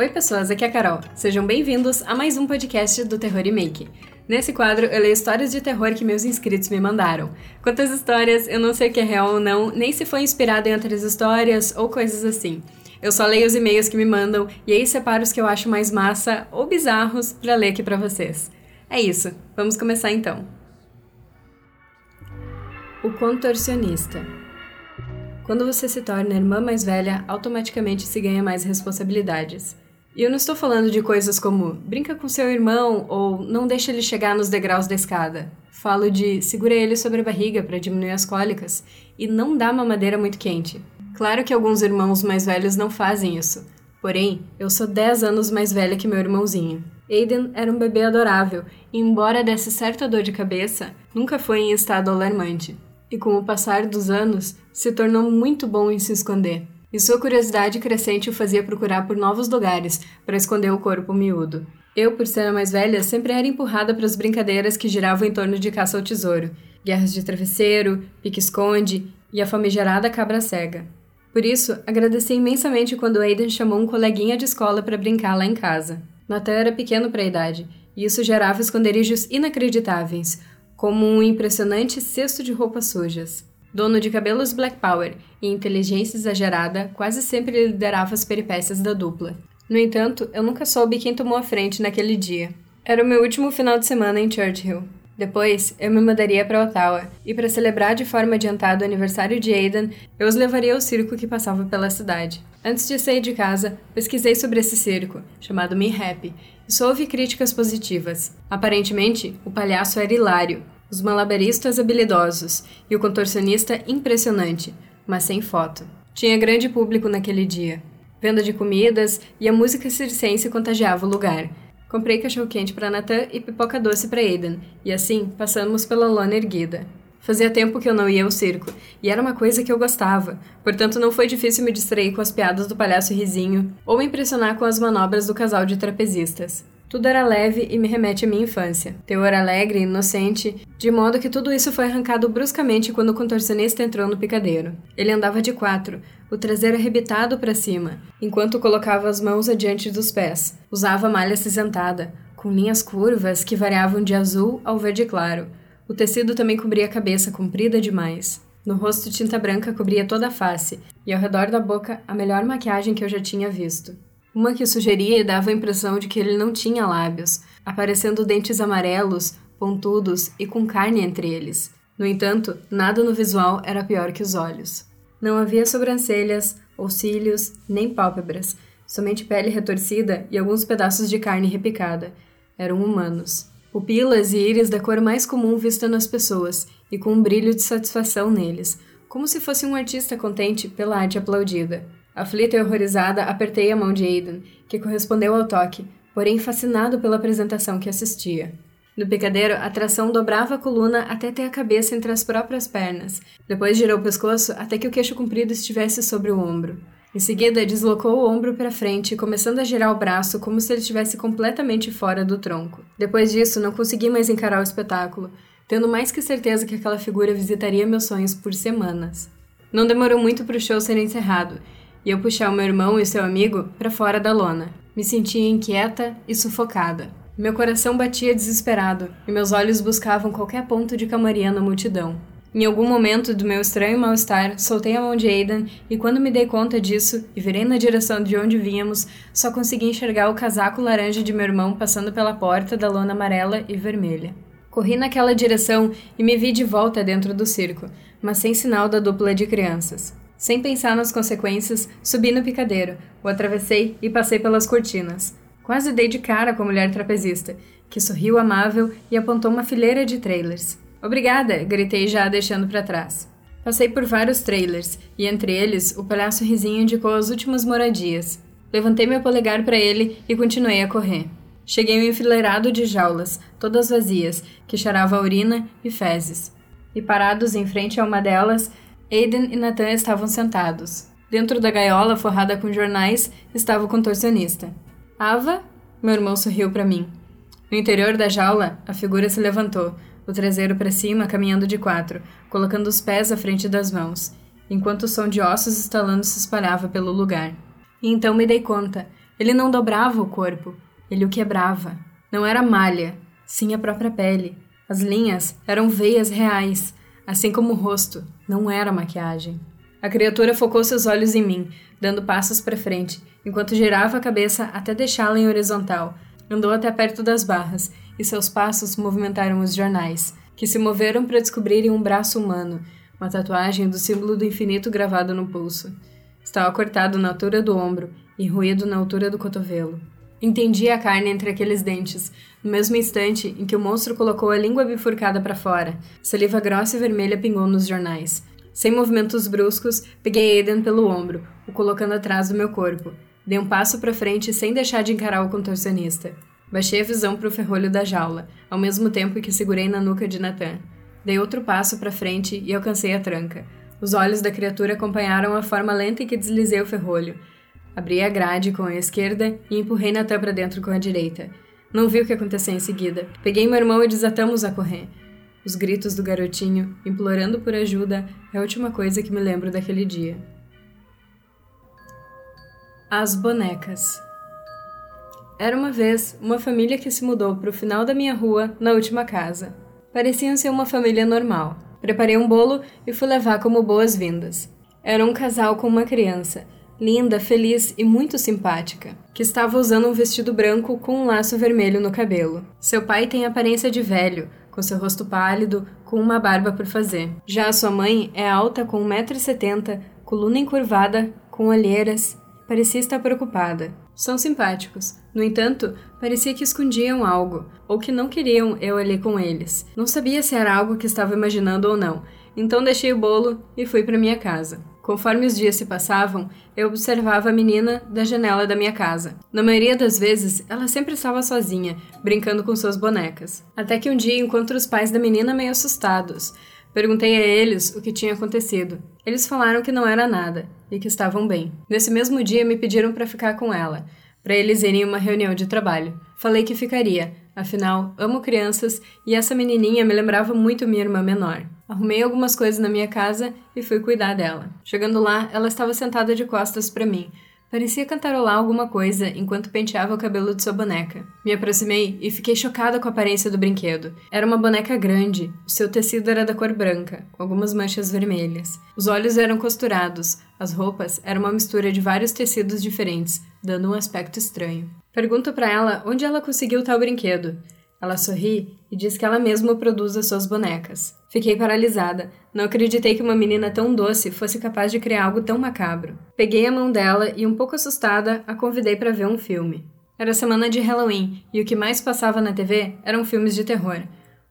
Oi, pessoas, aqui é a Carol. Sejam bem-vindos a mais um podcast do Terror Remake. Nesse quadro, eu leio histórias de terror que meus inscritos me mandaram. Quantas histórias, eu não sei o que é real ou não, nem se foi inspirado em outras histórias ou coisas assim. Eu só leio os e-mails que me mandam e aí separo os que eu acho mais massa ou bizarros para ler aqui para vocês. É isso, vamos começar então. O contorcionista. Quando você se torna irmã mais velha, automaticamente se ganha mais responsabilidades. E eu não estou falando de coisas como brinca com seu irmão ou não deixa ele chegar nos degraus da escada. Falo de segura ele sobre a barriga para diminuir as cólicas e não dá mamadeira muito quente. Claro que alguns irmãos mais velhos não fazem isso. Porém, eu sou 10 anos mais velha que meu irmãozinho. Aiden era um bebê adorável e, embora desse certa dor de cabeça, nunca foi em estado alarmante. E com o passar dos anos, se tornou muito bom em se esconder e sua curiosidade crescente o fazia procurar por novos lugares para esconder o corpo miúdo. Eu, por ser a mais velha, sempre era empurrada para as brincadeiras que giravam em torno de caça ao tesouro, guerras de travesseiro, pique-esconde e a famigerada cabra cega. Por isso, agradeci imensamente quando Aiden chamou um coleguinha de escola para brincar lá em casa. Nathan era pequeno para a idade, e isso gerava esconderijos inacreditáveis, como um impressionante cesto de roupas sujas. Dono de cabelos Black Power e inteligência exagerada, quase sempre liderava as peripécias da dupla. No entanto, eu nunca soube quem tomou a frente naquele dia. Era o meu último final de semana em Churchill. Depois, eu me mudaria para Ottawa, e para celebrar de forma adiantada o aniversário de Aidan, eu os levaria ao circo que passava pela cidade. Antes de sair de casa, pesquisei sobre esse circo, chamado Me Happy, e só ouvi críticas positivas. Aparentemente, o palhaço era hilário, os malabaristas habilidosos e o contorcionista impressionante, mas sem foto. Tinha grande público naquele dia. Venda de comidas e a música circense contagiava o lugar. Comprei cachorro-quente para Nathan e pipoca doce para Aiden, e assim passamos pela lona erguida. Fazia tempo que eu não ia ao circo, e era uma coisa que eu gostava, portanto não foi difícil me distrair com as piadas do palhaço risinho ou me impressionar com as manobras do casal de trapezistas. Tudo era leve e me remete à minha infância. Teor alegre e inocente, de modo que tudo isso foi arrancado bruscamente quando o contorcionista entrou no picadeiro. Ele andava de quatro, o traseiro arrebitado para cima, enquanto colocava as mãos adiante dos pés. Usava malha acinzentada, com linhas curvas que variavam de azul ao verde claro. O tecido também cobria a cabeça comprida demais. No rosto, tinta branca cobria toda a face, e ao redor da boca, a melhor maquiagem que eu já tinha visto. Uma que sugeria dava a impressão de que ele não tinha lábios, aparecendo dentes amarelos, pontudos e com carne entre eles. No entanto, nada no visual era pior que os olhos. Não havia sobrancelhas, ou cílios, nem pálpebras, somente pele retorcida e alguns pedaços de carne repicada. Eram humanos. Pupilas e íris da cor mais comum vista nas pessoas, e com um brilho de satisfação neles, como se fosse um artista contente pela arte aplaudida. Aflita e horrorizada, apertei a mão de Aidan, que correspondeu ao toque, porém fascinado pela apresentação que assistia. No picadeiro, a tração dobrava a coluna até ter a cabeça entre as próprias pernas. Depois girou o pescoço até que o queixo comprido estivesse sobre o ombro. Em seguida, deslocou o ombro para frente, começando a girar o braço como se ele estivesse completamente fora do tronco. Depois disso, não consegui mais encarar o espetáculo, tendo mais que certeza que aquela figura visitaria meus sonhos por semanas. Não demorou muito para o show ser encerrado, e eu puxar o meu irmão e seu amigo para fora da lona. Me sentia inquieta e sufocada. Meu coração batia desesperado e meus olhos buscavam qualquer ponto de calmaria na multidão. Em algum momento do meu estranho mal-estar, soltei a mão de Aidan e, quando me dei conta disso e virei na direção de onde vínhamos, só consegui enxergar o casaco laranja de meu irmão passando pela porta da lona amarela e vermelha. Corri naquela direção e me vi de volta dentro do circo, mas sem sinal da dupla de crianças. Sem pensar nas consequências, subi no picadeiro, o atravessei e passei pelas cortinas. Quase dei de cara com a mulher trapezista, que sorriu amável e apontou uma fileira de trailers. Obrigada! gritei já, deixando para trás. Passei por vários trailers, e entre eles, o palhaço risinho indicou as últimas moradias. Levantei meu polegar para ele e continuei a correr. Cheguei um enfileirado de jaulas, todas vazias, que cheirava urina e fezes. E parados em frente a uma delas, Aiden e Nathan estavam sentados. Dentro da gaiola forrada com jornais estava o contorcionista. Ava? Meu irmão sorriu para mim. No interior da jaula, a figura se levantou, o traseiro para cima, caminhando de quatro, colocando os pés à frente das mãos, enquanto o som de ossos estalando se espalhava pelo lugar. E então me dei conta. Ele não dobrava o corpo, ele o quebrava. Não era malha, sim a própria pele. As linhas eram veias reais, assim como o rosto, não era maquiagem. A criatura focou seus olhos em mim, dando passos para frente, enquanto girava a cabeça até deixá-la em horizontal. Andou até perto das barras, e seus passos movimentaram os jornais, que se moveram para descobrirem um braço humano, uma tatuagem do símbolo do infinito gravado no pulso. Estava cortado na altura do ombro e ruído na altura do cotovelo. Entendi a carne entre aqueles dentes, no mesmo instante em que o monstro colocou a língua bifurcada para fora. Saliva grossa e vermelha pingou nos jornais. Sem movimentos bruscos, peguei Aiden pelo ombro, o colocando atrás do meu corpo. Dei um passo para frente sem deixar de encarar o contorcionista. Baixei a visão para o ferrolho da jaula, ao mesmo tempo que segurei na nuca de Nathan. Dei outro passo para frente e alcancei a tranca. Os olhos da criatura acompanharam a forma lenta em que deslizei o ferrolho. Abri a grade com a esquerda e empurrei Natan para dentro com a direita. Não vi o que aconteceu em seguida. Peguei meu irmão e desatamos a correr. Os gritos do garotinho, implorando por ajuda, é a última coisa que me lembro daquele dia. As bonecas. Era uma vez uma família que se mudou para o final da minha rua, na última casa. Pareciam ser uma família normal. Preparei um bolo e fui levar como boas-vindas. Era um casal com uma criança, linda, feliz e muito simpática, que estava usando um vestido branco com um laço vermelho no cabelo. Seu pai tem aparência de velho, com seu rosto pálido, com uma barba por fazer. Já sua mãe é alta, com 1,70m, coluna encurvada, com olheiras. Parecia estar preocupada. São simpáticos. No entanto, parecia que escondiam algo, ou que não queriam eu ali com eles. Não sabia se era algo que estava imaginando ou não, então deixei o bolo e fui para minha casa. Conforme os dias se passavam, eu observava a menina da janela da minha casa. Na maioria das vezes, ela sempre estava sozinha, brincando com suas bonecas. Até que um dia encontro os pais da menina meio assustados. Perguntei a eles o que tinha acontecido. Eles falaram que não era nada e que estavam bem. Nesse mesmo dia, me pediram para ficar com ela, para eles irem em uma reunião de trabalho. Falei que ficaria, afinal, amo crianças e essa menininha me lembrava muito minha irmã menor. Arrumei algumas coisas na minha casa e fui cuidar dela. Chegando lá, ela estava sentada de costas para mim. Parecia cantarolar alguma coisa enquanto penteava o cabelo de sua boneca. Me aproximei e fiquei chocada com a aparência do brinquedo. Era uma boneca grande, seu tecido era da cor branca, com algumas manchas vermelhas. Os olhos eram costurados, as roupas eram uma mistura de vários tecidos diferentes, dando um aspecto estranho. Pergunto para ela onde ela conseguiu tal brinquedo. Ela sorri e diz que ela mesma produz as suas bonecas. Fiquei paralisada. Não acreditei que uma menina tão doce fosse capaz de criar algo tão macabro. Peguei a mão dela e, um pouco assustada, a convidei para ver um filme. Era semana de Halloween e o que mais passava na TV eram filmes de terror.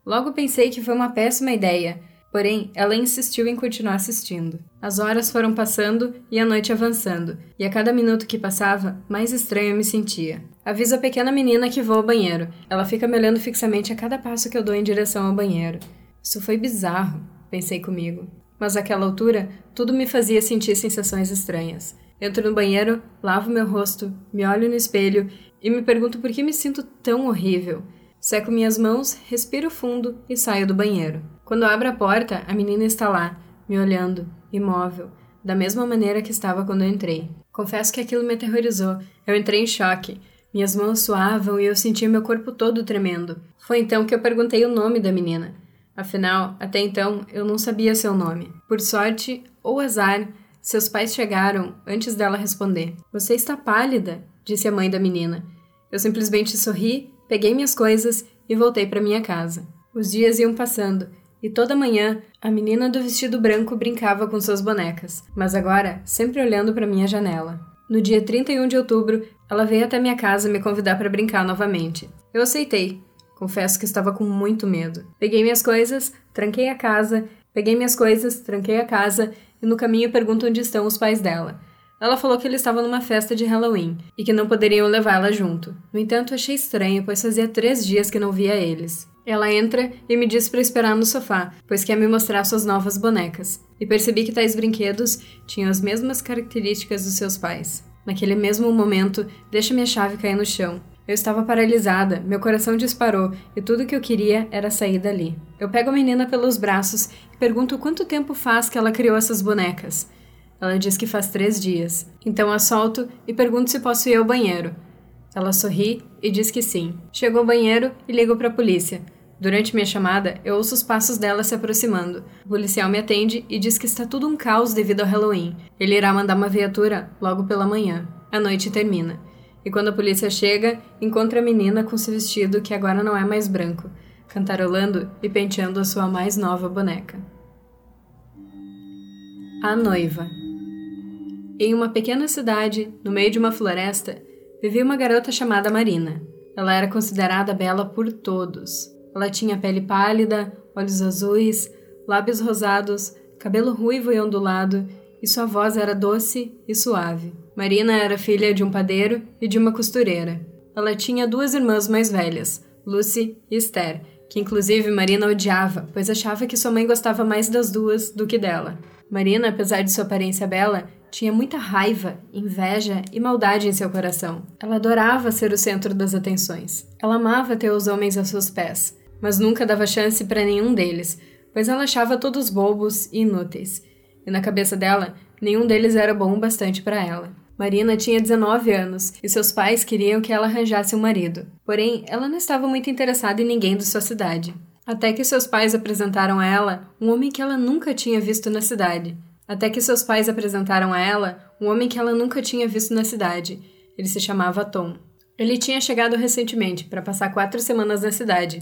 Logo pensei que foi uma péssima ideia, Porém, ela insistiu em continuar assistindo. As horas foram passando e a noite avançando, e a cada minuto que passava, mais estranho eu me sentia. Aviso a pequena menina que vou ao banheiro. Ela fica me olhando fixamente a cada passo que eu dou em direção ao banheiro. Isso foi bizarro, pensei comigo. Mas àquela altura, tudo me fazia sentir sensações estranhas. Entro no banheiro, lavo meu rosto, me olho no espelho e me pergunto por que me sinto tão horrível. Seco minhas mãos, respiro fundo e saio do banheiro. Quando abro a porta, a menina está lá, me olhando, imóvel, da mesma maneira que estava quando eu entrei. Confesso que aquilo me aterrorizou. Eu entrei em choque. Minhas mãos suavam e eu sentia meu corpo todo tremendo. Foi então que eu perguntei o nome da menina. Afinal, até então, eu não sabia seu nome. Por sorte ou azar, seus pais chegaram antes dela responder. Você está pálida, disse a mãe da menina. Eu simplesmente sorri, peguei minhas coisas e voltei para minha casa. Os dias iam passando e toda manhã a menina do vestido branco brincava com suas bonecas, mas agora sempre olhando para minha janela. No dia 31 de outubro, ela veio até minha casa me convidar para brincar novamente. Eu aceitei. Confesso que estava com muito medo. Peguei minhas coisas, tranquei a casa, peguei minhas coisas, tranquei a casa e no caminho pergunto onde estão os pais dela. Ela falou que eles estavam numa festa de Halloween e que não poderiam levá-la junto. No entanto, achei estranho, pois fazia três dias que não via eles. Ela entra e me diz para esperar no sofá, pois quer me mostrar suas novas bonecas. E percebi que tais brinquedos tinham as mesmas características dos seus pais. Naquele mesmo momento, deixo minha chave cair no chão. Eu estava paralisada, meu coração disparou e tudo que eu queria era sair dali. Eu pego a menina pelos braços e pergunto quanto tempo faz que ela criou essas bonecas. Ela diz que faz três dias. Então a solto e pergunto se posso ir ao banheiro. Ela sorri e diz que sim. Chego ao banheiro e ligo para a polícia. Durante minha chamada, eu ouço os passos dela se aproximando. O policial me atende e diz que está tudo um caos devido ao Halloween. Ele irá mandar uma viatura logo pela manhã. A noite termina. E quando a polícia chega, encontra a menina com seu vestido que agora não é mais branco, cantarolando e penteando a sua mais nova boneca. A noiva. Em uma pequena cidade, no meio de uma floresta, vivia uma garota chamada Marina. Ela era considerada bela por todos. Ela tinha pele pálida, olhos azuis, lábios rosados, cabelo ruivo e ondulado, e sua voz era doce e suave. Marina era filha de um padeiro e de uma costureira. Ela tinha duas irmãs mais velhas, Lucy e Esther, que inclusive Marina odiava, pois achava que sua mãe gostava mais das duas do que dela. Marina, apesar de sua aparência bela, tinha muita raiva, inveja e maldade em seu coração. Ela adorava ser o centro das atenções. Ela amava ter os homens aos seus pés, mas nunca dava chance para nenhum deles, pois ela achava todos bobos e inúteis. E na cabeça dela, nenhum deles era bom o bastante para ela. Marina tinha 19 anos e seus pais queriam que ela arranjasse um marido. Porém, ela não estava muito interessada em ninguém de sua cidade. Até que seus pais apresentaram a ela um homem que ela nunca tinha visto na cidade. Até que seus pais apresentaram a ela um homem que ela nunca tinha visto na cidade. Ele se chamava Tom. Ele tinha chegado recentemente para passar quatro semanas na cidade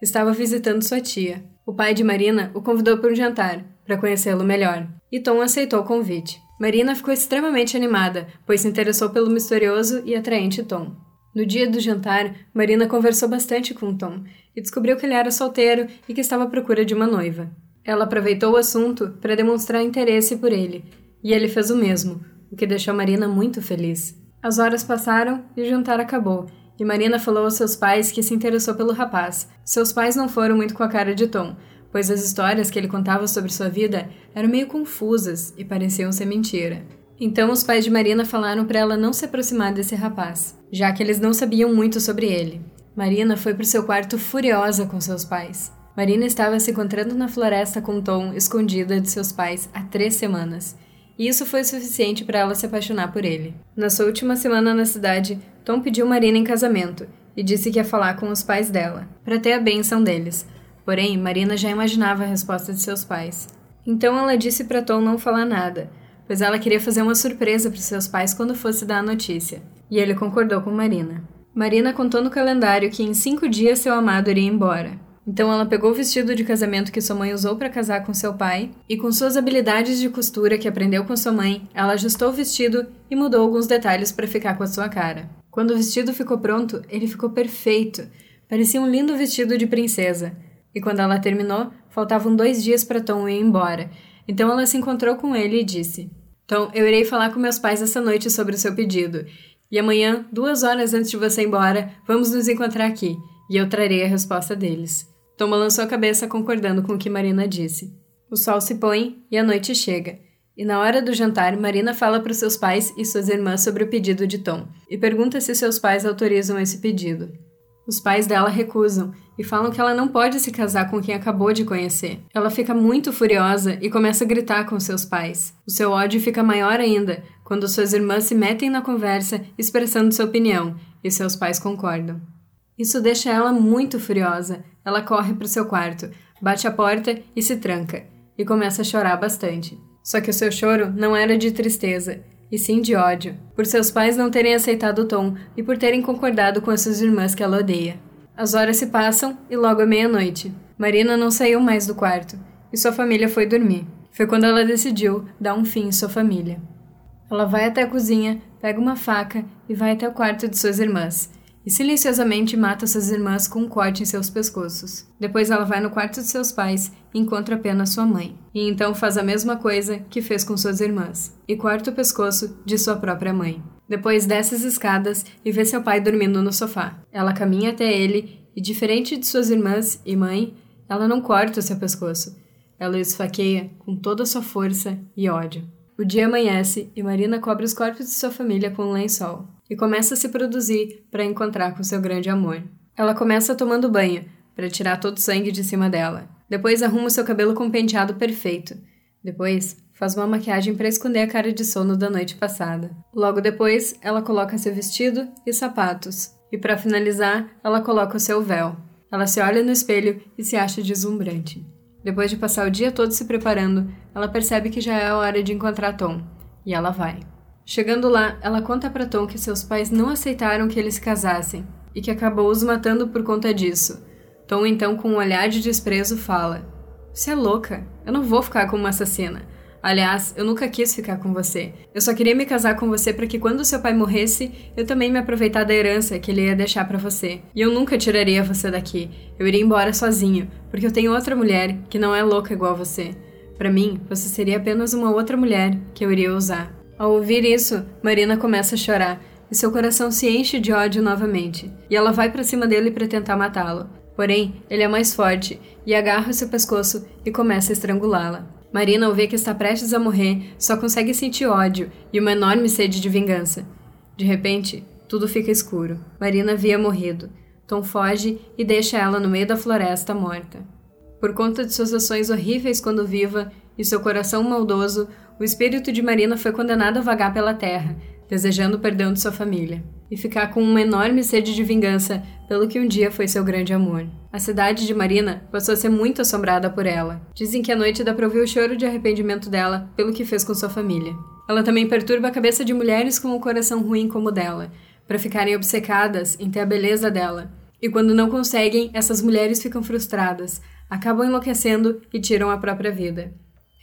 estava visitando sua tia. O pai de Marina o convidou para um jantar, para conhecê-lo melhor, e Tom aceitou o convite. Marina ficou extremamente animada, pois se interessou pelo misterioso e atraente Tom. No dia do jantar, Marina conversou bastante com Tom e descobriu que ele era solteiro e que estava à procura de uma noiva. Ela aproveitou o assunto para demonstrar interesse por ele, e ele fez o mesmo, o que deixou Marina muito feliz. As horas passaram e o jantar acabou, e Marina falou aos seus pais que se interessou pelo rapaz. Seus pais não foram muito com a cara de Tom, pois as histórias que ele contava sobre sua vida eram meio confusas e pareciam ser mentira. Então os pais de Marina falaram para ela não se aproximar desse rapaz, já que eles não sabiam muito sobre ele. Marina foi para seu quarto furiosa com seus pais. Marina estava se encontrando na floresta com Tom, escondida de seus pais há três semanas, e isso foi suficiente para ela se apaixonar por ele. Na sua última semana na cidade, Tom pediu Marina em casamento e disse que ia falar com os pais dela, para ter a bênção deles. Porém, Marina já imaginava a resposta de seus pais. Então ela disse para Tom não falar nada, pois ela queria fazer uma surpresa para seus pais quando fosse dar a notícia. E ele concordou com Marina. Marina contou no calendário que em cinco dias seu amado iria embora. Então ela pegou o vestido de casamento que sua mãe usou para casar com seu pai e, com suas habilidades de costura que aprendeu com sua mãe, ela ajustou o vestido e mudou alguns detalhes para ficar com a sua cara. Quando o vestido ficou pronto, ele ficou perfeito. Parecia um lindo vestido de princesa. E quando ela terminou, faltavam dois dias para Tom ir embora. Então ela se encontrou com ele e disse: Tom, eu irei falar com meus pais essa noite sobre o seu pedido. E amanhã, duas horas antes de você ir embora, vamos nos encontrar aqui. E eu trarei a resposta deles. Tom balançou a cabeça concordando com o que Marina disse. O sol se põe e a noite chega. E na hora do jantar, Marina fala para seus pais e suas irmãs sobre o pedido de Tom e pergunta se seus pais autorizam esse pedido. Os pais dela recusam e falam que ela não pode se casar com quem acabou de conhecer. Ela fica muito furiosa e começa a gritar com seus pais. O seu ódio fica maior ainda quando suas irmãs se metem na conversa expressando sua opinião e seus pais concordam. Isso deixa ela muito furiosa. Ela corre para o seu quarto, bate a porta e se tranca, e começa a chorar bastante. Só que o seu choro não era de tristeza, e sim de ódio, por seus pais não terem aceitado o tom e por terem concordado com as suas irmãs que ela odeia. As horas se passam e logo é meia-noite. Marina não saiu mais do quarto e sua família foi dormir. Foi quando ela decidiu dar um fim em sua família. Ela vai até a cozinha, pega uma faca e vai até o quarto de suas irmãs e silenciosamente mata suas irmãs com um corte em seus pescoços. Depois ela vai no quarto de seus pais e encontra apenas sua mãe. E então faz a mesma coisa que fez com suas irmãs e corta o pescoço de sua própria mãe. Depois desce as escadas e vê seu pai dormindo no sofá. Ela caminha até ele e, diferente de suas irmãs e mãe, ela não corta o seu pescoço. Ela o esfaqueia com toda a sua força e ódio. O dia amanhece e Marina cobre os corpos de sua família com um lençol. E começa a se produzir para encontrar com seu grande amor. Ela começa tomando banho para tirar todo o sangue de cima dela. Depois arruma seu cabelo com um penteado perfeito. Depois faz uma maquiagem para esconder a cara de sono da noite passada. Logo depois, ela coloca seu vestido e sapatos. E para finalizar, ela coloca o seu véu. Ela se olha no espelho e se acha deslumbrante. Depois de passar o dia todo se preparando, ela percebe que já é a hora de encontrar Tom. E ela vai. Chegando lá, ela conta para Tom que seus pais não aceitaram que eles se casassem e que acabou os matando por conta disso. Tom, então, com um olhar de desprezo, fala: Você é louca. Eu não vou ficar com uma assassina. Aliás, eu nunca quis ficar com você. Eu só queria me casar com você para que quando seu pai morresse, eu também me aproveitar da herança que ele ia deixar para você. E eu nunca tiraria você daqui. Eu iria embora sozinho, porque eu tenho outra mulher que não é louca igual você. Para mim, você seria apenas uma outra mulher que eu iria usar. Ao ouvir isso, Marina começa a chorar e seu coração se enche de ódio novamente. E ela vai para cima dele para tentar matá-lo. Porém, ele é mais forte e agarra seu pescoço e começa a estrangulá-la. Marina, ao ver que está prestes a morrer, só consegue sentir ódio e uma enorme sede de vingança. De repente, tudo fica escuro. Marina havia morrido. Tom foge e deixa ela no meio da floresta morta. Por conta de suas ações horríveis quando viva e seu coração maldoso, o espírito de Marina foi condenado a vagar pela terra, desejando o perdão de sua família e ficar com uma enorme sede de vingança pelo que um dia foi seu grande amor. A cidade de Marina passou a ser muito assombrada por ela. Dizem que à noite dá pra ouvir o choro de arrependimento dela pelo que fez com sua família. Ela também perturba a cabeça de mulheres com um coração ruim como o dela, para ficarem obcecadas em ter a beleza dela. E quando não conseguem, essas mulheres ficam frustradas, acabam enlouquecendo e tiram a própria vida.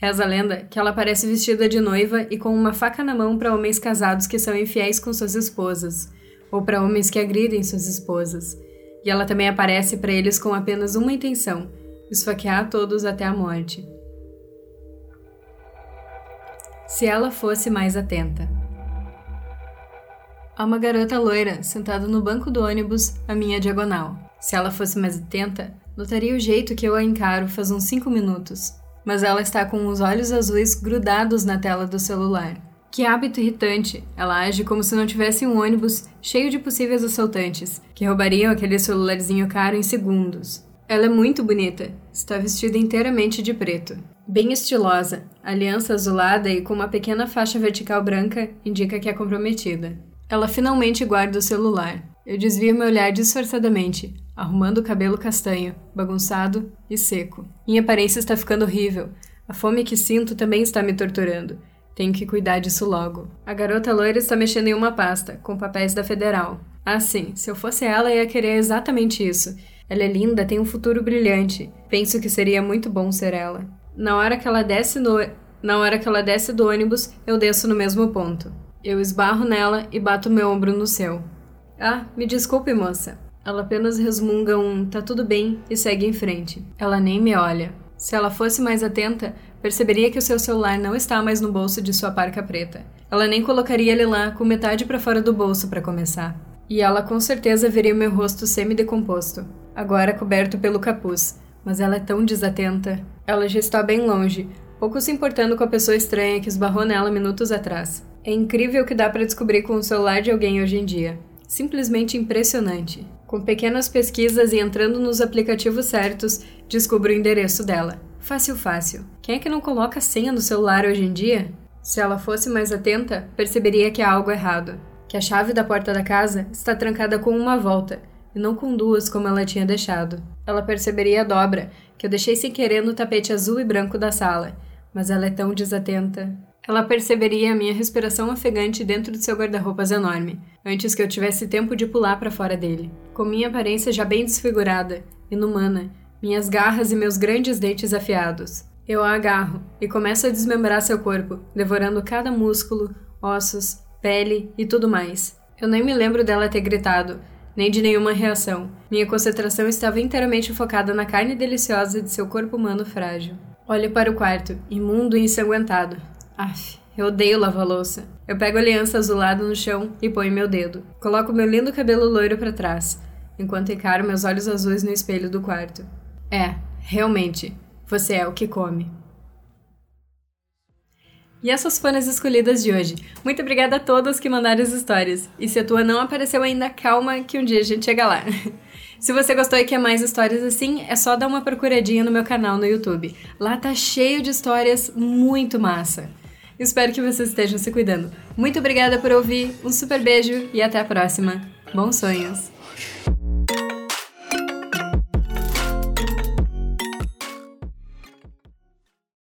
Reza a lenda que ela aparece vestida de noiva e com uma faca na mão para homens casados que são infiéis com suas esposas, ou para homens que agridem suas esposas. E ela também aparece para eles com apenas uma intenção: esfaquear todos até a morte. Se ela fosse mais atenta. Há uma garota loira sentada no banco do ônibus à minha diagonal. Se ela fosse mais atenta, notaria o jeito que eu a encaro faz uns cinco minutos mas ela está com os olhos azuis grudados na tela do celular. Que hábito irritante! Ela age como se não tivesse um ônibus cheio de possíveis assaltantes, que roubariam aquele celularzinho caro em segundos. Ela é muito bonita, está vestida inteiramente de preto. Bem estilosa, aliança azulada e com uma pequena faixa vertical branca indica que é comprometida. Ela finalmente guarda o celular. Eu desvio meu olhar disfarçadamente, arrumando o cabelo castanho, bagunçado e seco. Minha aparência está ficando horrível. A fome que sinto também está me torturando. Tenho que cuidar disso logo. A garota loira está mexendo em uma pasta, com papéis da Federal. Ah, sim, se eu fosse ela, ia querer exatamente isso. Ela é linda, tem um futuro brilhante. Penso que seria muito bom ser ela. Na hora que ela desce no na hora que ela desce do ônibus, eu desço no mesmo ponto. Eu esbarro nela e bato meu ombro no seu. Ah, me desculpe, moça. Ela apenas resmunga um tá tudo bem e segue em frente. Ela nem me olha. Se ela fosse mais atenta, perceberia que o seu celular não está mais no bolso de sua parca preta. Ela nem colocaria ele lá com metade para fora do bolso para começar. E ela com certeza veria meu rosto semi-decomposto, agora coberto pelo capuz. Mas ela é tão desatenta. Ela já está bem longe, pouco se importando com a pessoa estranha que esbarrou nela minutos atrás. É incrível o que dá para descobrir com o celular de alguém hoje em dia. Simplesmente impressionante. Com pequenas pesquisas e entrando nos aplicativos certos, descubro o endereço dela. Fácil, fácil. Quem é que não coloca senha no celular hoje em dia? Se ela fosse mais atenta, perceberia que há algo errado. Que a chave da porta da casa está trancada com uma volta, e não com duas como ela tinha deixado. Ela perceberia a dobra, que eu deixei sem querer no tapete azul e branco da sala, mas ela é tão desatenta. Ela perceberia a minha respiração ofegante dentro de seu guarda-roupas enorme, antes que eu tivesse tempo de pular para fora dele. Com minha aparência já bem desfigurada, inumana, minhas garras e meus grandes dentes afiados. Eu a agarro e começo a desmembrar seu corpo, devorando cada músculo, ossos, pele e tudo mais. Eu nem me lembro dela ter gritado, nem de nenhuma reação. Minha concentração estava inteiramente focada na carne deliciosa de seu corpo humano frágil. Olho para o quarto, imundo e ensanguentado, Aff, eu odeio lavar louça. Eu pego a aliança azulada no chão e ponho meu dedo. Coloco meu lindo cabelo loiro para trás, enquanto encaro meus olhos azuis no espelho do quarto. É, realmente, você é o que come. E essas foram as escolhidas de hoje. Muito obrigada a todos que mandaram as histórias. E se a tua não apareceu ainda, calma que um dia a gente chega lá. Se você gostou e quer mais histórias assim, é só dar uma procuradinha no meu canal no YouTube. Lá tá cheio de histórias muito massa. Espero que vocês estejam se cuidando. Muito obrigada por ouvir, um super beijo e até a próxima. Bons sonhos!